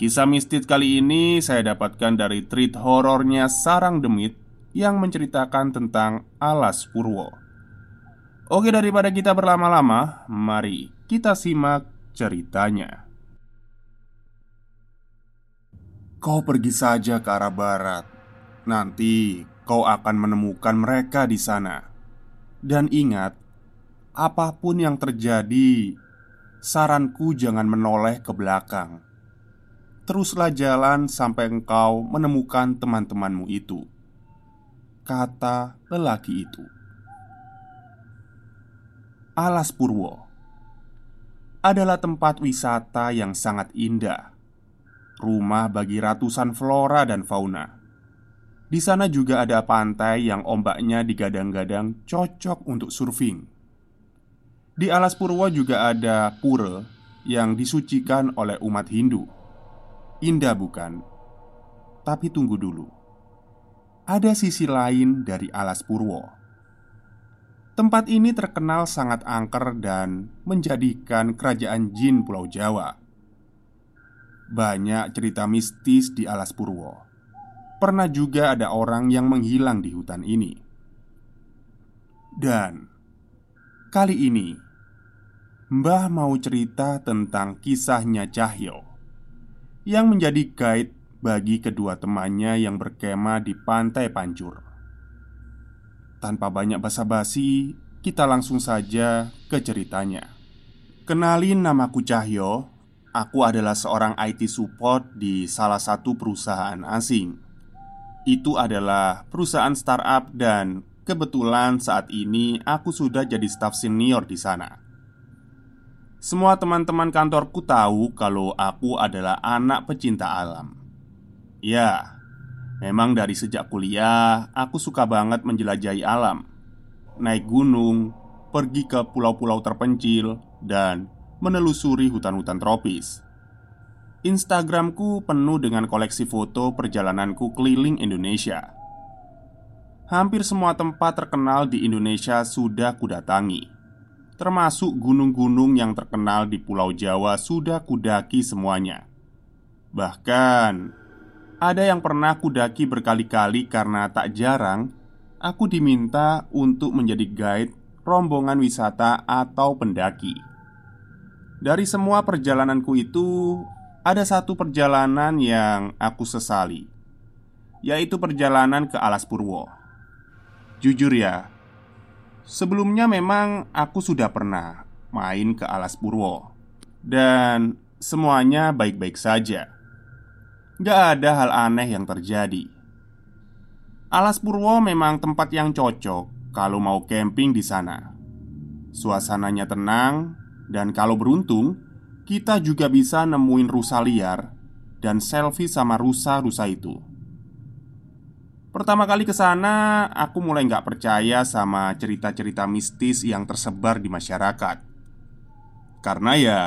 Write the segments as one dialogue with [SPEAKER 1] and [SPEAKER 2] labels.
[SPEAKER 1] Kisah mistis kali ini saya dapatkan dari treat horornya Sarang Demit yang menceritakan tentang Alas Purwo. Oke, daripada kita berlama-lama, mari kita simak ceritanya. Kau pergi saja ke arah barat. Nanti kau akan menemukan mereka di sana. Dan ingat, apa pun yang terjadi, saranku jangan menoleh ke belakang Teruslah jalan sampai engkau menemukan teman-temanmu itu Kata lelaki itu. Alas Purwo adalah tempat wisata yang sangat indah Rumah bagi ratusan flora dan fauna. Di sana juga ada pantai yang ombaknya digadang-gadang cocok untuk surfing. Di Alas Purwo juga ada pura yang disucikan oleh umat Hindu Indah bukan? Tapi tunggu dulu. Ada sisi lain dari Alas Purwo. Tempat ini terkenal sangat angker dan menjadikan kerajaan jin Pulau Jawa. Banyak cerita mistis di Alas Purwo. Pernah juga ada orang yang menghilang di hutan ini. Dan Kali ini Mbah mau cerita tentang kisahnya Cahyo yang menjadi guide bagi kedua temannya yang berkemah di pantai Pancur. Tanpa banyak basa-basi, kita langsung saja ke ceritanya. Kenalin namaku Cahyo, aku adalah seorang IT support di salah satu perusahaan asing. Itu adalah perusahaan startup dan kebetulan saat ini aku sudah jadi staff senior di sana. Semua teman-teman kantorku tahu kalau aku adalah anak pecinta alam. Ya, memang dari sejak kuliah aku suka banget menjelajahi alam. Naik gunung, pergi ke pulau-pulau terpencil, dan menelusuri hutan-hutan tropis. Instagramku penuh dengan koleksi foto perjalananku keliling Indonesia. Hampir semua tempat terkenal di Indonesia sudah kudatangi termasuk gunung-gunung yang terkenal di Pulau Jawa, sudah kudaki semuanya. Bahkan ada yang pernah kudaki berkali-kali karena tak jarang aku diminta untuk menjadi guide rombongan wisata atau pendaki. Dari semua perjalananku itu, ada satu perjalanan yang aku sesali, yaitu perjalanan ke Alas Purwo. Jujur ya, Sebelumnya memang aku sudah pernah main ke Alas Purwo Dan semuanya baik-baik saja Gak ada hal aneh yang terjadi Alas Purwo memang tempat yang cocok kalau mau camping di sana. Suasananya tenang dan kalau beruntung kita juga bisa nemuin rusa liar dan selfie sama rusa-rusa itu. Pertama kali ke sana, aku mulai nggak percaya sama cerita-cerita mistis yang tersebar di masyarakat. Karena ya,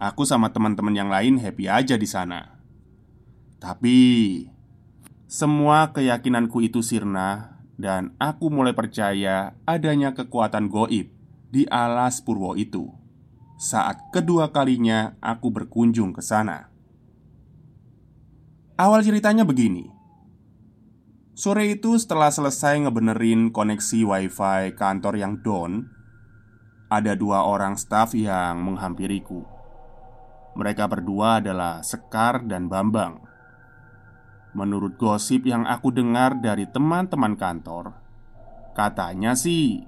[SPEAKER 1] aku sama teman-teman yang lain happy aja di sana. Tapi semua keyakinanku itu sirna dan aku mulai percaya adanya kekuatan goib di alas purwo itu saat kedua kalinya aku berkunjung ke sana. Awal ceritanya begini. Sore itu setelah selesai ngebenerin koneksi wifi kantor yang down Ada dua orang staf yang menghampiriku. Mereka berdua adalah Sekar dan Bambang. Menurut gosip yang aku dengar dari teman-teman kantor Katanya sih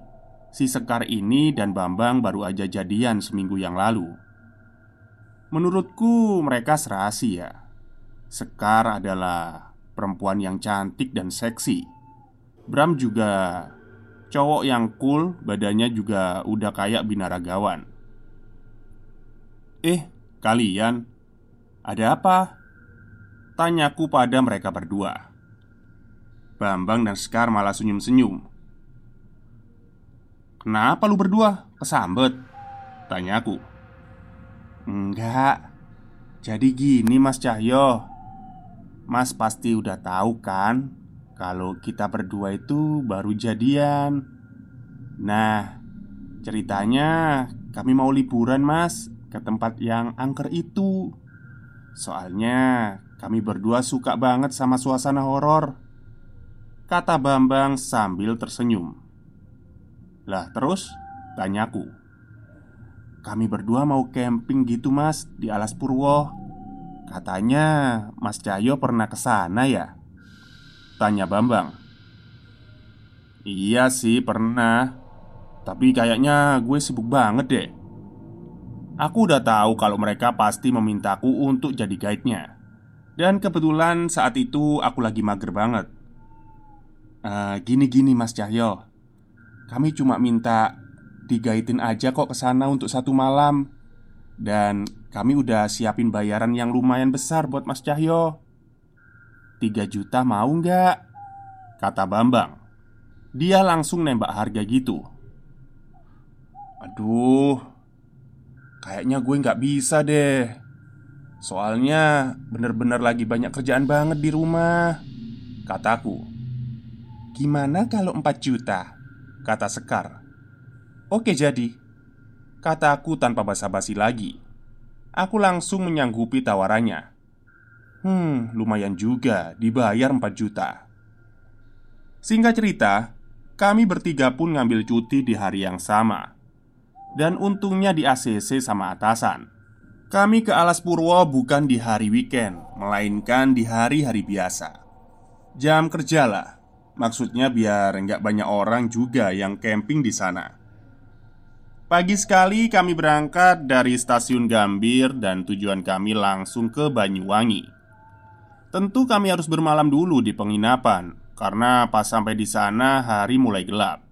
[SPEAKER 1] Si Sekar ini dan Bambang baru aja jadian seminggu yang lalu. Menurutku mereka serasi ya. Sekar adalah perempuan yang cantik dan seksi. Bram juga cowok yang cool, badannya juga udah kayak binaragawan. "Eh, kalian ada apa?" tanyaku pada mereka berdua. Bambang dan Sekar malah senyum-senyum. "Kenapa lu berdua kesambet?" tanyaku. "Enggak. Jadi gini, Mas Cahyo. Mas pasti udah tahu kan Kalau kita berdua itu baru jadian. Nah Ceritanya kami mau liburan mas Ke tempat yang angker itu. Soalnya kami berdua suka banget sama suasana horor. Kata Bambang sambil tersenyum. Lah terus? Tanyaku Kami berdua mau camping gitu mas Di alas Purwo Katanya Mas Cahyo pernah ke sana ya? Tanya Bambang. Iya sih pernah. Tapi kayaknya gue sibuk banget deh. Aku udah tahu kalau mereka pasti memintaku untuk jadi guide-nya. Dan kebetulan saat itu aku lagi mager banget. Uh, Gini-gini Mas Cahyo. Kami cuma minta digaitin aja kok ke sana untuk satu malam Dan kami udah siapin bayaran yang lumayan besar buat Mas Cahyo. 3 juta mau nggak? Kata Bambang. Dia langsung nembak harga gitu. Aduh Kayaknya gue nggak bisa deh. Soalnya bener-bener lagi banyak kerjaan banget di rumah Kataku Gimana kalau 4 juta? Kata Sekar. Oke jadi Kataku tanpa basa-basi lagi. Aku langsung menyanggupi tawarannya. Hmm, lumayan juga dibayar 4 juta. Singkat cerita, kami bertiga pun ngambil cuti di hari yang sama. Dan untungnya di ACC sama atasan. Kami ke Alas Purwo bukan di hari weekend Melainkan di hari-hari biasa. Jam kerja lah. Maksudnya biar nggak banyak orang juga yang camping di sana Pagi sekali kami berangkat dari stasiun Gambir dan tujuan kami langsung ke Banyuwangi. Tentu kami harus bermalam dulu di penginapan karena pas sampai di sana hari mulai gelap.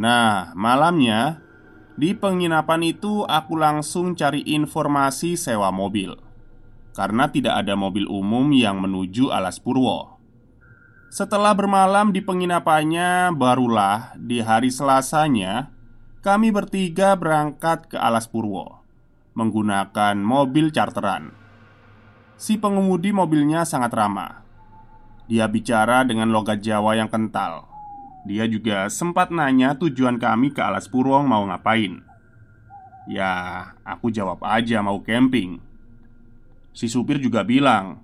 [SPEAKER 1] Nah, malamnya di penginapan itu aku langsung cari informasi sewa mobil karena tidak ada mobil umum yang menuju Alas Purwo. Setelah bermalam di penginapannya, barulah di hari Selasanya kami bertiga berangkat ke Alas Purwo menggunakan mobil charteran. Si pengemudi mobilnya sangat ramah. Dia bicara dengan logat Jawa yang kental. Dia juga sempat nanya tujuan kami ke Alas Purwo mau ngapain. Ya, aku jawab aja mau camping. Si supir juga bilang,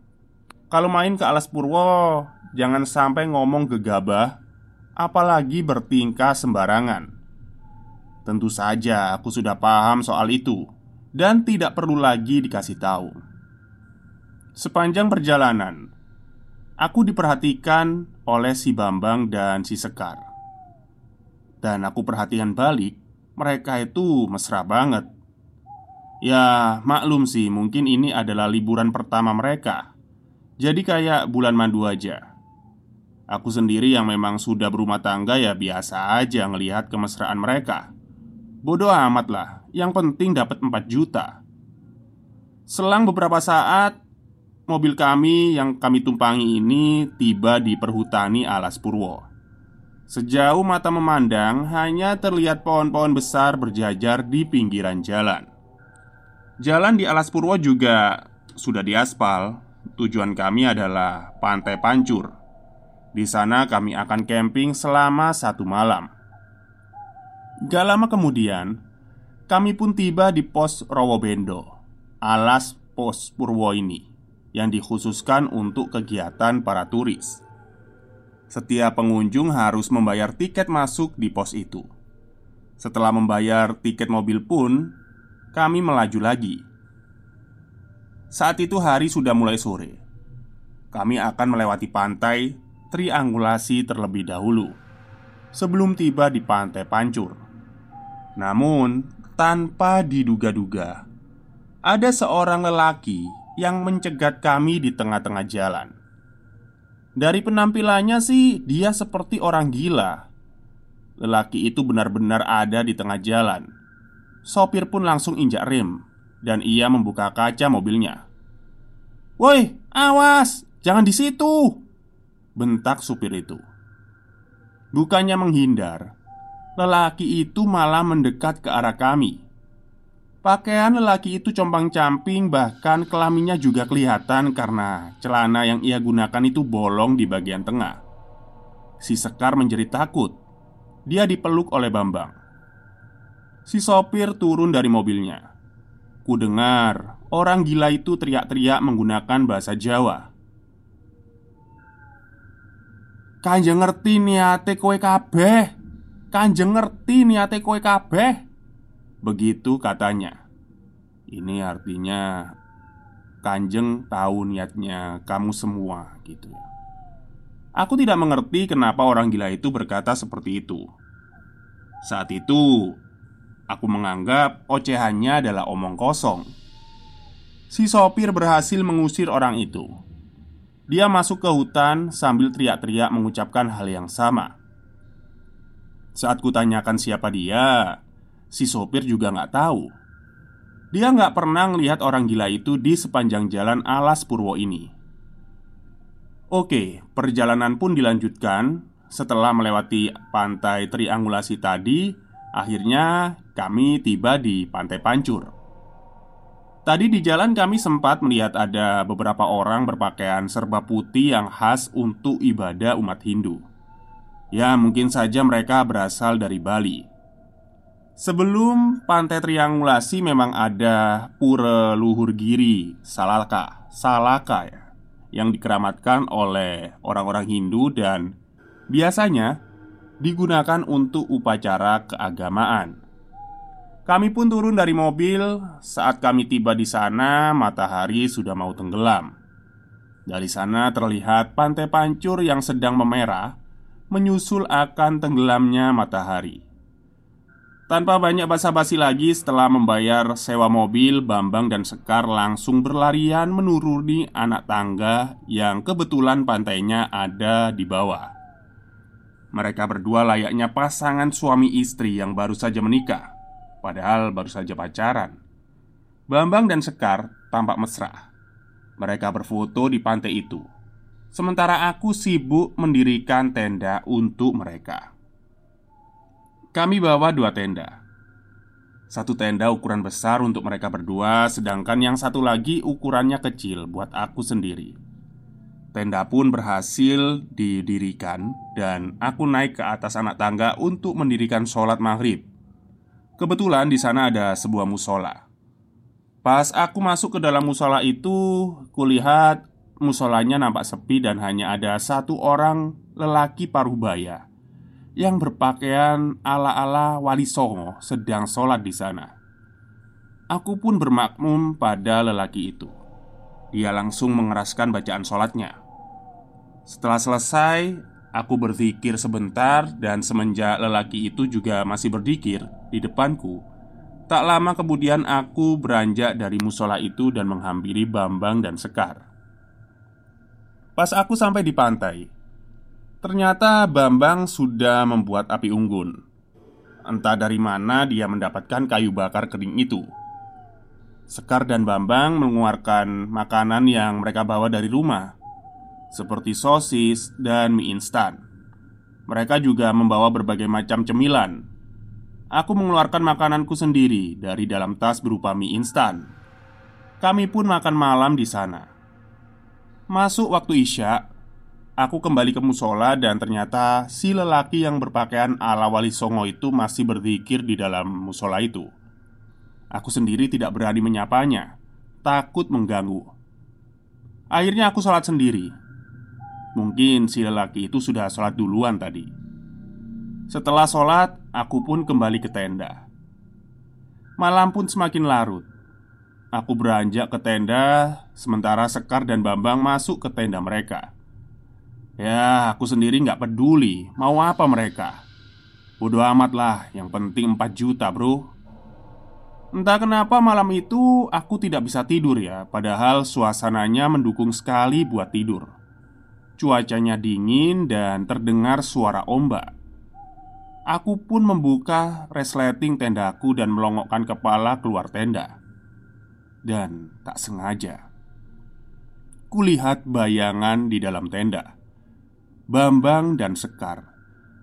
[SPEAKER 1] "Kalau main ke Alas Purwo, jangan sampai ngomong gegabah, apalagi bertingkah sembarangan." Tentu saja aku sudah paham soal itu dan tidak perlu lagi dikasih tahu. Sepanjang perjalanan, aku diperhatikan oleh si Bambang dan si Sekar. Dan aku perhatikan balik, mereka itu mesra banget. Ya, maklum sih, mungkin ini adalah liburan pertama mereka. Jadi kayak bulan madu aja. Aku sendiri yang memang sudah berumah tangga ya biasa aja ngelihat kemesraan mereka. Bodoh amat lah, yang penting dapat 4 juta Selang beberapa saat mobil kami yang kami tumpangi ini tiba di perhutani Alas Purwo. Sejauh mata memandang, hanya terlihat pohon-pohon besar berjajar di pinggiran jalan. Jalan di Alas Purwo juga sudah diaspal. Tujuan kami adalah Pantai Pancur. Di sana kami akan camping selama satu malam. Gak lama kemudian, kami pun tiba di pos Rowobendo, alas pos Purwo ini, yang dikhususkan untuk kegiatan para turis. Setiap pengunjung harus membayar tiket masuk di pos itu. Setelah membayar tiket mobil pun, kami melaju lagi. Saat itu hari sudah mulai sore. Kami akan melewati pantai triangulasi terlebih dahulu sebelum tiba di pantai Pancur. Namun, tanpa diduga-duga, ada seorang lelaki yang mencegat kami di tengah-tengah jalan. Dari penampilannya sih, dia seperti orang gila. Lelaki itu benar-benar ada di tengah jalan. Sopir pun langsung injak rem, dan ia membuka kaca mobilnya. "Woi, awas! Jangan di situ!" bentak supir itu. Bukannya menghindar, lelaki itu malah mendekat ke arah kami. Pakaian lelaki itu compang-camping, bahkan kelaminnya juga kelihatan karena celana yang ia gunakan itu bolong di bagian tengah. Si Sekar menjerit takut. Dia dipeluk oleh Bambang. Si sopir turun dari mobilnya. Ku dengar orang gila itu teriak-teriak menggunakan bahasa Jawa. Kanjeng ngerti niate kowe kabeh. Kanjeng ngerti niate kowe kabeh? Begitu katanya. Ini artinya Kanjeng tahu niatnya kamu semua gitu ya. Aku tidak mengerti kenapa orang gila itu berkata seperti itu. Saat itu Aku menganggap ocehannya adalah omong kosong. Si sopir berhasil mengusir orang itu. Dia masuk ke hutan sambil teriak-teriak mengucapkan hal yang sama saat kutanyakan siapa dia, si sopir juga nggak tahu. Dia nggak pernah melihat orang gila itu di sepanjang jalan alas Purwo ini. Oke, perjalanan pun dilanjutkan setelah melewati pantai triangulasi tadi. Akhirnya kami tiba di Pantai Pancur. Tadi di jalan kami sempat melihat ada beberapa orang berpakaian serba putih yang khas untuk ibadah umat Hindu. Ya, mungkin saja mereka berasal dari Bali. Sebelum pantai triangulasi memang ada pura luhur giri Salaka, Salaka ya, yang dikeramatkan oleh orang-orang Hindu dan biasanya digunakan untuk upacara keagamaan. Kami pun turun dari mobil. Saat kami tiba di sana, matahari sudah mau tenggelam. Dari sana terlihat pantai Pancur yang sedang memerah menyusul akan tenggelamnya matahari. Tanpa banyak basa-basi lagi, setelah membayar sewa mobil, Bambang dan Sekar langsung berlarian menuruni anak tangga yang kebetulan pantainya ada di bawah. Mereka berdua layaknya pasangan suami istri yang baru saja menikah, padahal baru saja pacaran. Bambang dan Sekar tampak mesra. Mereka berfoto di pantai itu Sementara aku sibuk mendirikan tenda untuk mereka. Kami bawa dua tenda. Satu tenda ukuran besar untuk mereka berdua, sedangkan yang satu lagi ukurannya kecil buat aku sendiri. Tenda pun berhasil didirikan, dan aku naik ke atas anak tangga untuk mendirikan sholat maghrib. Kebetulan di sana ada sebuah musola. Pas aku masuk ke dalam musola itu, kulihat musolanya nampak sepi dan hanya ada satu orang lelaki parubaya yang berpakaian ala-ala wali songo sedang sholat di sana. Aku pun bermakmum pada lelaki itu. Dia langsung mengeraskan bacaan sholatnya. Setelah selesai, aku berzikir sebentar dan semenjak lelaki itu juga masih berzikir di depanku. Tak lama kemudian aku beranjak dari musola itu dan menghampiri Bambang dan Sekar. Pas aku sampai di pantai, ternyata Bambang sudah membuat api unggun. Entah dari mana dia mendapatkan kayu bakar kering itu. Sekar dan Bambang mengeluarkan makanan yang mereka bawa dari rumah, seperti sosis dan mie instan. Mereka juga membawa berbagai macam cemilan. Aku mengeluarkan makananku sendiri dari dalam tas berupa mie instan. Kami pun makan malam di sana. Masuk waktu Isya, aku kembali ke musola dan ternyata si lelaki yang berpakaian ala wali songo itu masih berzikir di dalam musola itu. Aku sendiri tidak berani menyapanya, takut mengganggu. Akhirnya aku sholat sendiri Mungkin si lelaki itu sudah sholat duluan tadi Setelah sholat, aku pun kembali ke tenda Malam pun semakin larut Aku beranjak ke tenda Sementara Sekar dan Bambang masuk ke tenda mereka. Ya, aku sendiri nggak peduli. Mau apa mereka? Bodoh amat lah Yang penting 4 juta bro. Entah kenapa malam itu aku tidak bisa tidur ya Padahal suasananya mendukung sekali buat tidur. Cuacanya dingin dan terdengar suara ombak. Aku pun membuka resleting tendaku dan melongokkan kepala keluar tenda. Dan tak sengaja, kulihat bayangan di dalam tenda. Bambang dan Sekar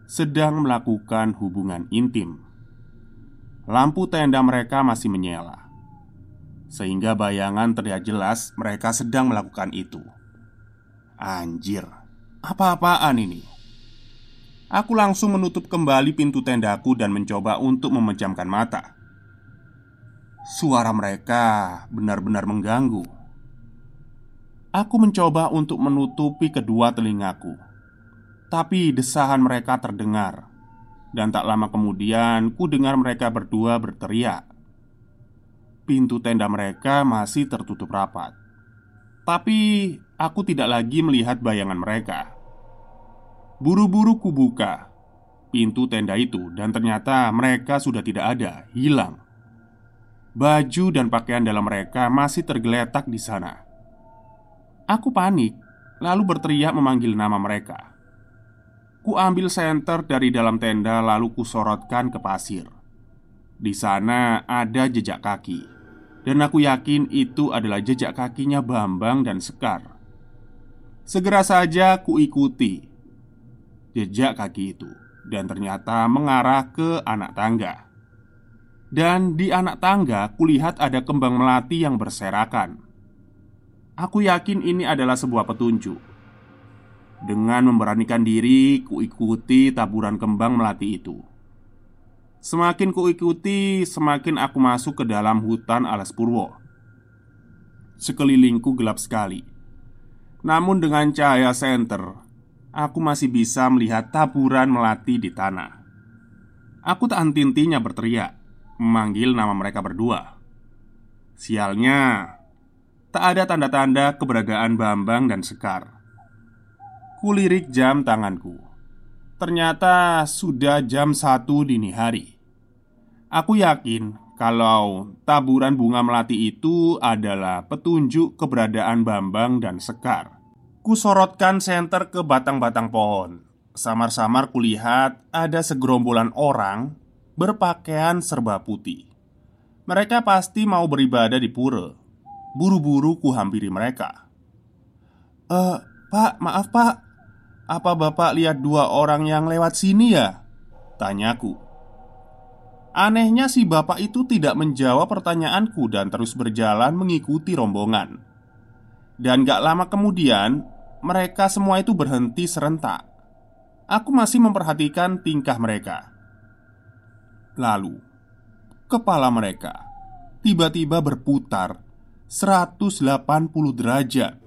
[SPEAKER 1] sedang melakukan hubungan intim. Lampu tenda mereka masih menyala, sehingga bayangan terlihat jelas mereka sedang melakukan itu. Anjir, apa-apaan ini? Aku langsung menutup kembali pintu tendaku dan mencoba untuk memejamkan mata. Suara mereka benar-benar mengganggu. Aku mencoba untuk menutupi kedua telingaku, tapi desahan mereka terdengar, dan tak lama kemudian ku dengar mereka berdua berteriak. Pintu tenda mereka masih tertutup rapat. Tapi aku tidak lagi melihat bayangan mereka. Buru-buru kubuka pintu tenda itu dan ternyata mereka sudah tidak ada, hilang. Baju dan pakaian dalam mereka masih tergeletak di sana. Aku panik, lalu berteriak memanggil nama mereka. Ku ambil senter dari dalam tenda lalu kusorotkan ke pasir. Di sana ada jejak kaki. Dan aku yakin itu adalah jejak kakinya Bambang dan Sekar Segera saja ku ikuti Jejak kaki itu Dan ternyata mengarah ke anak tangga Dan di anak tangga kulihat ada kembang melati yang berserakan Aku yakin ini adalah sebuah petunjuk Dengan memberanikan diri, ku ikuti taburan kembang melati itu Semakin kuikuti, semakin aku masuk ke dalam hutan alas purwo. Sekelilingku gelap sekali. Namun dengan cahaya senter, aku masih bisa melihat taburan melati di tanah. Aku tak henti-hentinya berteriak, memanggil nama mereka berdua. Sialnya, tak ada tanda-tanda keberadaan Bambang dan Sekar. Kulirik jam tanganku. Ternyata sudah jam satu dini hari. Aku yakin kalau taburan bunga melati itu adalah petunjuk keberadaan Bambang dan Sekar. Kusorotkan senter ke batang-batang pohon. Samar-samar kulihat ada segerombolan orang berpakaian serba putih. Mereka pasti mau beribadah di pura. Buru-buru ku hampiri mereka. Eh, Pak, maaf Pak. Apa Bapak lihat dua orang yang lewat sini ya? Tanyaku. Anehnya si bapak itu tidak menjawab pertanyaanku dan terus berjalan mengikuti rombongan Dan gak lama kemudian Mereka semua itu berhenti serentak Aku masih memperhatikan tingkah mereka Lalu Kepala mereka Tiba-tiba berputar 180 derajat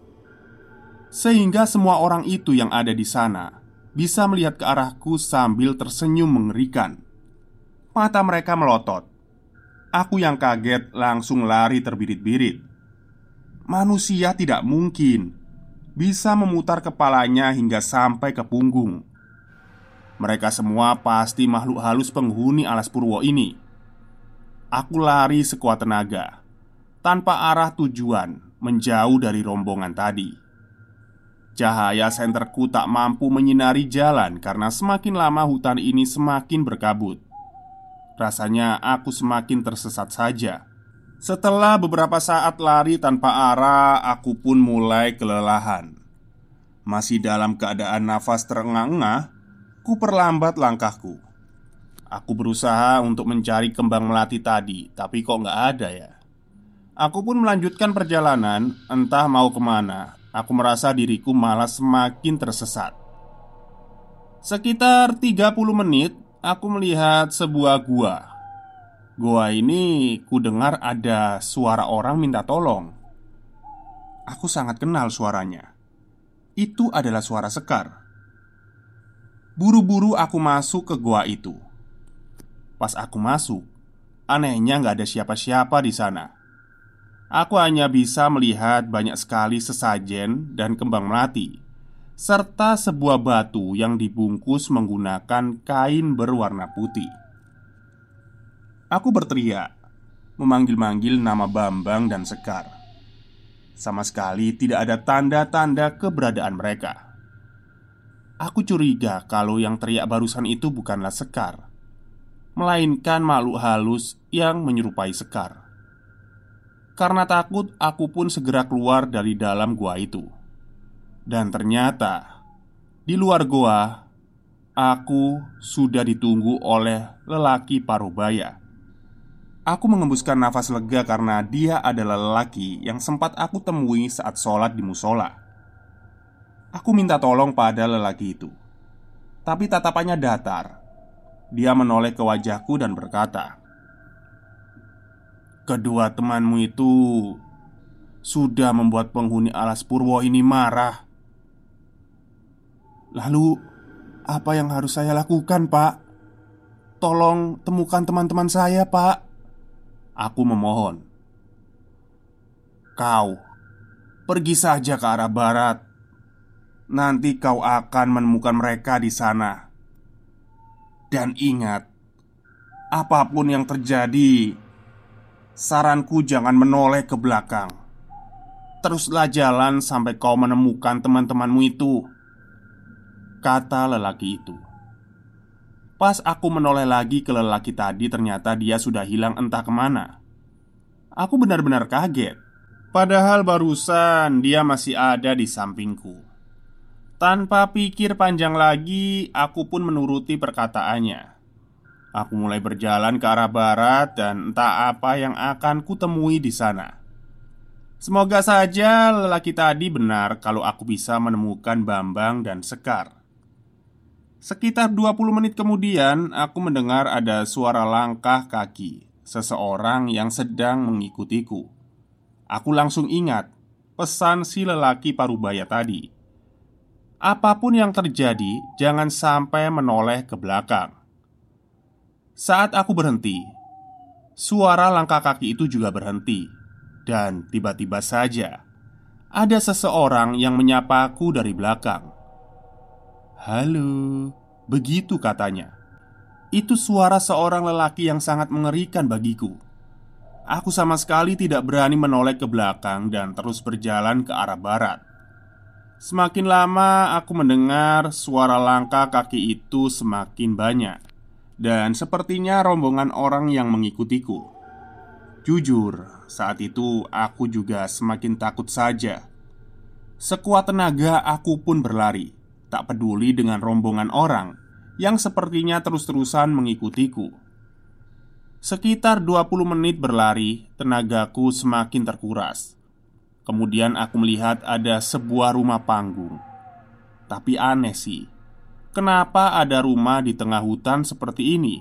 [SPEAKER 1] Sehingga semua orang itu yang ada di sana Bisa melihat ke arahku sambil tersenyum mengerikan Mata mereka melotot. Aku yang kaget langsung lari terbirit-birit. Manusia tidak mungkin bisa memutar kepalanya hingga sampai ke punggung. Mereka semua pasti makhluk halus penghuni alas purwo ini. Aku lari sekuat tenaga tanpa arah tujuan, menjauh dari rombongan tadi. Cahaya senterku tak mampu menyinari jalan karena semakin lama hutan ini semakin berkabut. Rasanya aku semakin tersesat saja Setelah beberapa saat lari tanpa arah, aku pun mulai kelelahan. Masih dalam keadaan nafas terengah-engah, ku perlambat langkahku. Aku berusaha untuk mencari kembang melati tadi, tapi kok nggak ada ya. Aku pun melanjutkan perjalanan, entah mau ke mana. Aku merasa diriku malah semakin tersesat. Sekitar 30 menit, aku melihat sebuah gua Gua ini ku dengar ada suara orang minta tolong. Aku sangat kenal suaranya. Itu adalah suara Sekar. Buru-buru aku masuk ke gua itu. Pas aku masuk, anehnya nggak ada siapa-siapa di sana. Aku hanya bisa melihat banyak sekali sesajen dan kembang melati, serta sebuah batu yang dibungkus menggunakan kain berwarna putih. Aku berteriak, memanggil-manggil nama Bambang dan Sekar. Sama sekali tidak ada tanda-tanda keberadaan mereka. Aku curiga kalau yang teriak barusan itu bukanlah Sekar, melainkan makhluk halus yang menyerupai Sekar. Karena takut, aku pun segera keluar dari dalam gua itu. Dan ternyata di luar gua, aku sudah ditunggu oleh lelaki parubaya Aku mengembuskan nafas lega karena dia adalah lelaki yang sempat aku temui saat sholat di musola. Aku minta tolong pada lelaki itu, tapi tatapannya datar. Dia menoleh ke wajahku dan berkata, "Kedua temanmu itu sudah membuat penghuni alas purwo ini marah. Lalu, apa yang harus saya lakukan, Pak? Tolong temukan teman-teman saya, Pak." Aku memohon, "Kau pergi saja ke arah barat. Nanti kau akan menemukan mereka di sana. Dan ingat, apa pun yang terjadi, saranku jangan menoleh ke belakang. Teruslah jalan sampai kau menemukan teman-temanmu itu." Kata lelaki itu. Pas aku menoleh lagi ke lelaki tadi Ternyata dia sudah hilang entah ke mana Aku benar-benar kaget Padahal barusan dia masih ada di sampingku Tanpa pikir panjang lagi Aku pun menuruti perkataannya Aku mulai berjalan ke arah barat Dan entah apa yang akan kutemui di sana Semoga saja lelaki tadi benar kalau aku bisa menemukan Bambang dan Sekar Sekitar 20 menit kemudian, aku mendengar ada suara langkah kaki seseorang yang sedang mengikutiku. Aku langsung ingat pesan si lelaki parubaya tadi. Apa pun yang terjadi, jangan sampai menoleh ke belakang. Saat aku berhenti, suara langkah kaki itu juga berhenti, dan tiba-tiba saja ada seseorang yang menyapaku dari belakang. Halo, begitu katanya. Itu suara seorang lelaki yang sangat mengerikan bagiku. Aku sama sekali tidak berani menoleh ke belakang dan terus berjalan ke arah barat. Semakin lama aku mendengar suara langkah kaki itu semakin banyak, dan sepertinya rombongan orang yang mengikutiku. Jujur, saat itu aku juga semakin takut saja. Sekuat tenaga, aku pun berlari Tak peduli dengan rombongan orang Yang sepertinya terus-terusan mengikutiku Sekitar 20 menit berlari Tenagaku semakin terkuras Kemudian aku melihat ada sebuah rumah panggung Tapi aneh sih Kenapa ada rumah di tengah hutan seperti ini?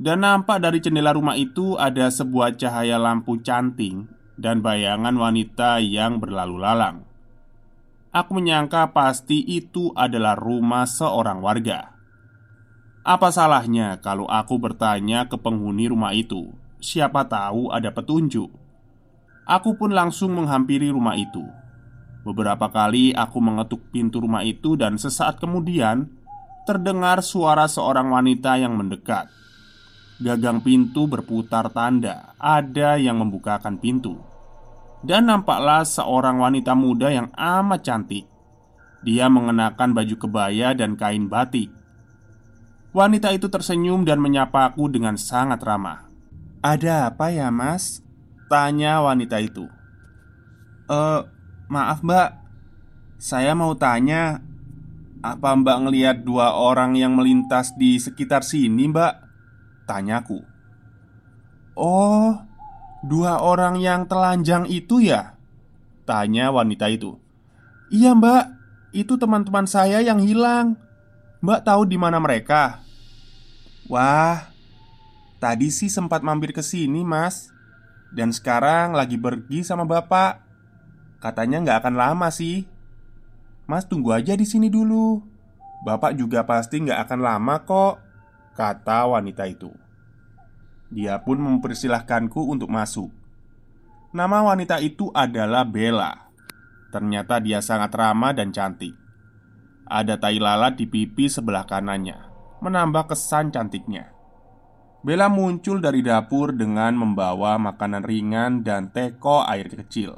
[SPEAKER 1] Dan nampak dari jendela rumah itu ada sebuah cahaya lampu canting dan bayangan wanita yang berlalu lalang. Aku menyangka pasti itu adalah rumah seorang warga. Apa salahnya kalau aku bertanya ke penghuni rumah itu? Siapa tahu ada petunjuk. Aku pun langsung menghampiri rumah itu. Beberapa kali aku mengetuk pintu rumah itu, dan sesaat kemudian terdengar suara seorang wanita yang mendekat. Gagang pintu berputar tanda ada yang membukakan pintu. Dan nampaklah seorang wanita muda yang amat cantik Dia mengenakan baju kebaya dan kain batik Wanita itu tersenyum dan menyapaku dengan sangat ramah Ada apa ya mas? Tanya wanita itu Eh, maaf mbak Saya mau tanya Apa mbak ngelihat dua orang yang melintas di sekitar sini mbak? Tanyaku Oh, dua orang yang telanjang itu ya? Tanya wanita itu Iya mbak, itu teman-teman saya yang hilang Mbak tahu di mana mereka? Wah, tadi sih sempat mampir ke sini mas Dan sekarang lagi pergi sama bapak. Katanya nggak akan lama sih. Mas tunggu aja di sini dulu. Bapak juga pasti nggak akan lama kok Kata wanita itu. Dia pun mempersilahkanku untuk masuk. Nama wanita itu adalah Bella. Ternyata dia sangat ramah dan cantik. Ada tai lalat di pipi sebelah kanannya Menambah kesan cantiknya Bella muncul dari dapur dengan membawa makanan ringan dan teko air kecil.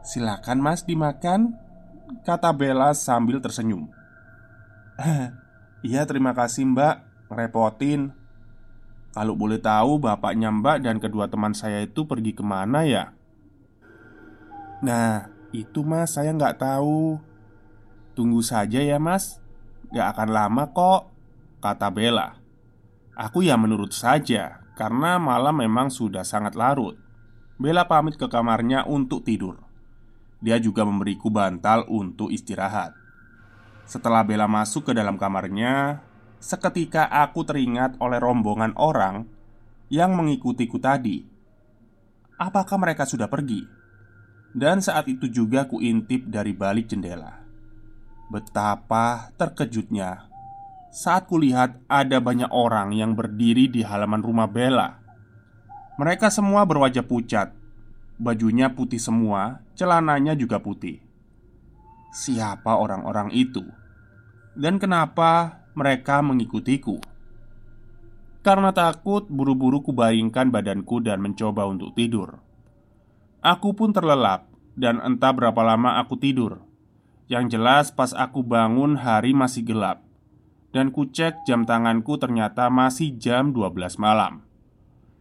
[SPEAKER 1] Silakan mas dimakan Kata Bella sambil tersenyum. Iya terima kasih mbak Repotin Kalau boleh tahu bapaknya mbak dan kedua teman saya itu pergi ke mana ya? Nah itu mas saya nggak tahu. Tunggu saja ya mas Gak akan lama kok Kata Bella Aku ya menurut saja Karena malam memang sudah sangat larut Bella pamit ke kamarnya untuk tidur dia juga memberiku bantal untuk istirahat. Setelah Bella masuk ke dalam kamarnya, seketika aku teringat oleh rombongan orang yang mengikutiku tadi. Apakah mereka sudah pergi? Dan saat itu juga ku intip dari balik jendela. Betapa terkejutnya saat kulihat ada banyak orang yang berdiri di halaman rumah Bella. Mereka semua berwajah pucat Bajunya putih semua, celananya juga putih. Siapa orang-orang itu? Dan kenapa mereka mengikutiku? Karena takut, buru-buru kubayangkan badanku dan mencoba untuk tidur. Aku pun terlelap dan entah berapa lama aku tidur. Yang jelas pas aku bangun hari masih gelap Dan ku cek jam tanganku ternyata masih jam 12 malam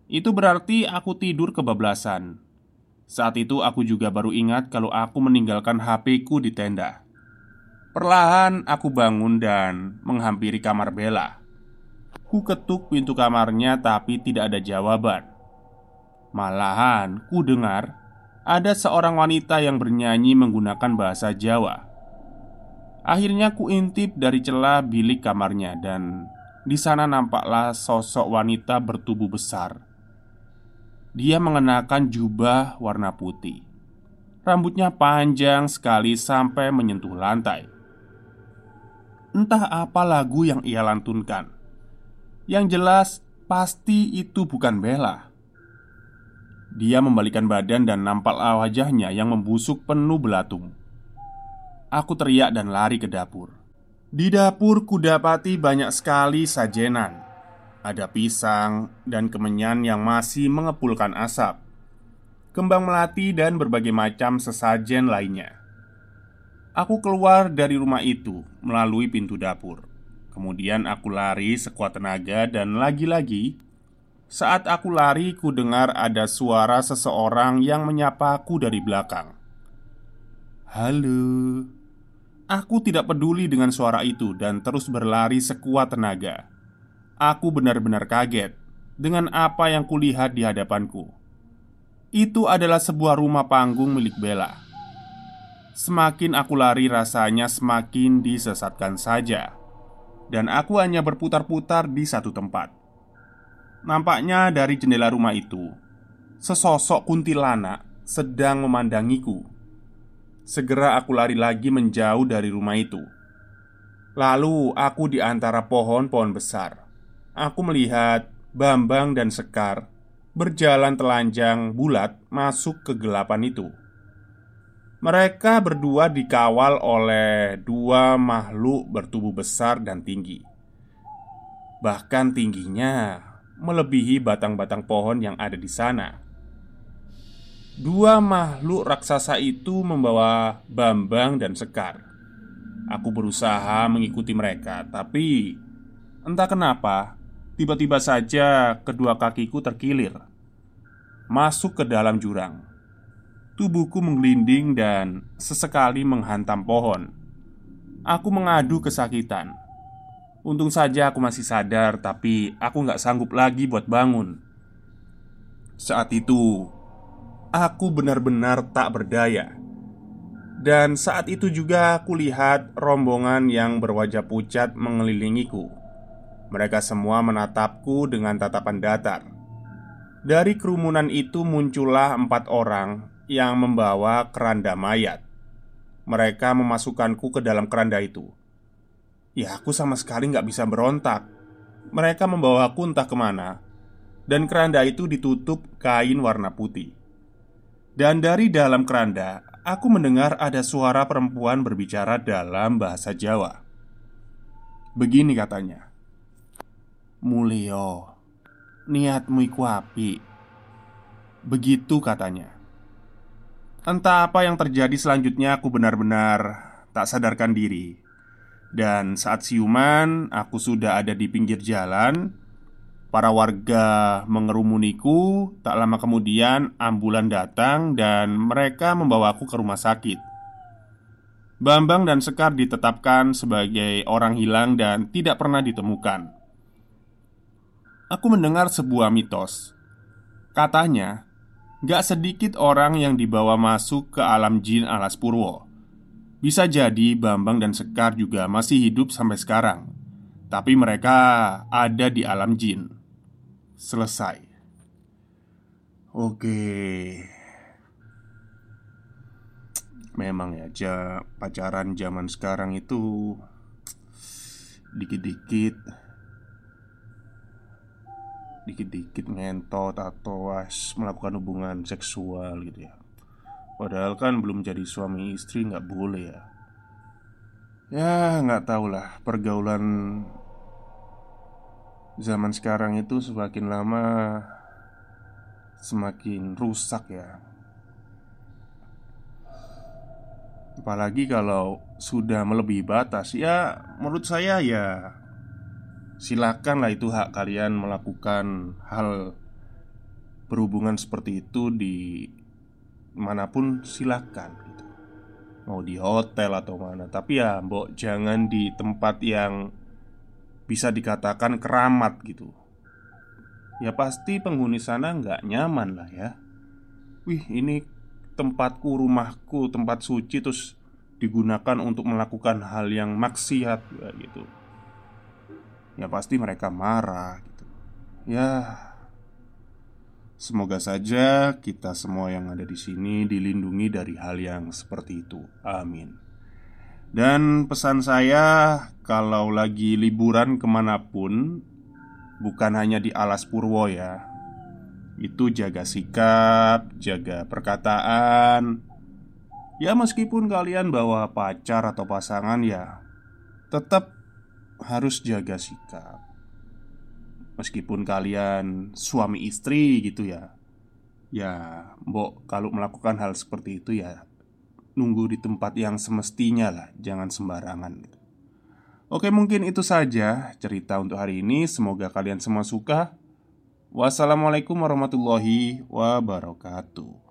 [SPEAKER 1] Itu berarti aku tidur kebablasan saat itu aku juga baru ingat kalau aku meninggalkan HP-ku di tenda. Perlahan aku bangun dan menghampiri kamar Bella. Ku ketuk pintu kamarnya tapi tidak ada jawaban. Malahan ku dengar ada seorang wanita yang bernyanyi menggunakan bahasa Jawa. Akhirnya ku intip dari celah bilik kamarnya dan di sana nampaklah sosok wanita bertubuh besar dia mengenakan jubah warna putih. Rambutnya panjang sekali sampai menyentuh lantai. Entah apa lagu yang ia lantunkan. Yang jelas, pasti itu bukan Bella. Dia membalikan badan dan nampak wajahnya yang membusuk penuh belatung. Aku teriak dan lari ke dapur. Di dapur kudapati banyak sekali sajenan ada pisang dan kemenyan yang masih mengepulkan asap, kembang melati, dan berbagai macam sesajen lainnya. Aku keluar dari rumah itu melalui pintu dapur. Kemudian aku lari sekuat tenaga, dan lagi-lagi saat aku lari, ku dengar ada suara seseorang yang menyapaku dari belakang. "Halo." Aku tidak peduli dengan suara itu dan terus berlari sekuat tenaga. Aku benar-benar kaget dengan apa yang kulihat di hadapanku. Itu adalah sebuah rumah panggung milik Bella. Semakin aku lari, rasanya semakin disesatkan saja, dan aku hanya berputar-putar di satu tempat. Nampaknya dari jendela rumah itu, sesosok kuntilanak sedang memandangiku. Segera aku lari lagi menjauh dari rumah itu. Lalu aku di antara pohon-pohon besar aku melihat Bambang dan Sekar berjalan telanjang bulat masuk ke gelapan itu. Mereka berdua dikawal oleh dua makhluk bertubuh besar dan tinggi. Bahkan tingginya melebihi batang-batang pohon yang ada di sana. Dua makhluk raksasa itu membawa Bambang dan Sekar. Aku berusaha mengikuti mereka, tapi entah kenapa Tiba-tiba saja kedua kakiku terkilir. masuk ke dalam jurang. Tubuhku menggelinding dan sesekali menghantam pohon. Aku mengadu kesakitan. Untung saja aku masih sadar, tapi aku nggak sanggup lagi buat bangun. Saat itu, aku benar-benar tak berdaya. Dan saat itu juga aku lihat rombongan yang berwajah pucat mengelilingiku. Mereka semua menatapku dengan tatapan datar. Dari kerumunan itu muncullah empat orang yang membawa keranda mayat. Mereka memasukkanku ke dalam keranda itu. Ya, aku sama sekali nggak bisa berontak. Mereka membawaku entah ke mana, dan keranda itu ditutup kain warna putih. Dan dari dalam keranda, aku mendengar ada suara perempuan berbicara dalam bahasa Jawa. Begini katanya, "Mulio, niatmu iku api." Begitu katanya. Entah apa yang terjadi selanjutnya aku benar-benar tak sadarkan diri Dan saat siuman aku sudah ada di pinggir jalan Para warga mengerumuniku Tak lama kemudian ambulan datang dan mereka membawaku ke rumah sakit. Bambang dan Sekar ditetapkan sebagai orang hilang dan tidak pernah ditemukan. Aku mendengar sebuah mitos. Katanya, Gak sedikit orang yang dibawa masuk ke alam jin alas Purwo. Bisa jadi Bambang dan Sekar juga masih hidup sampai sekarang Tapi mereka ada di alam jin Selesai. Oke. Memang ya, ja, pacaran zaman sekarang itu Dikit-dikit dikit-dikit ngentot atau was melakukan hubungan seksual gitu ya. Padahal kan belum jadi suami istri nggak boleh ya. Ya nggak tau lah pergaulan Zaman sekarang itu semakin lama Semakin rusak ya Apalagi kalau sudah melebihi batas Ya menurut saya ya Silakanlah itu hak kalian melakukan hal berhubungan seperti itu di mana pun silakan gitu. Mau di hotel atau mana Tapi ya mbok jangan di tempat yang bisa dikatakan keramat gitu Ya pasti penghuni sana nggak nyaman lah ya Wih ini tempatku, rumahku, tempat suci Terus digunakan untuk melakukan hal yang maksiat gitu ya pasti mereka marah gitu. Ya, semoga saja kita semua yang ada di sini dilindungi dari hal yang seperti itu. Amin. Dan pesan saya, kalau lagi liburan ke mana pun, bukan hanya di alas purwo ya, itu jaga sikap, jaga perkataan. Ya, meskipun kalian bawa pacar atau pasangan, ya tetap harus jaga sikap. Meskipun kalian suami istri gitu ya. Ya, Mbok kalau melakukan hal seperti itu ya nunggu di tempat yang semestinya lah, jangan sembarangan. Oke, mungkin itu saja cerita untuk hari ini. Semoga kalian semua suka. Wassalamualaikum warahmatullahi wabarakatuh.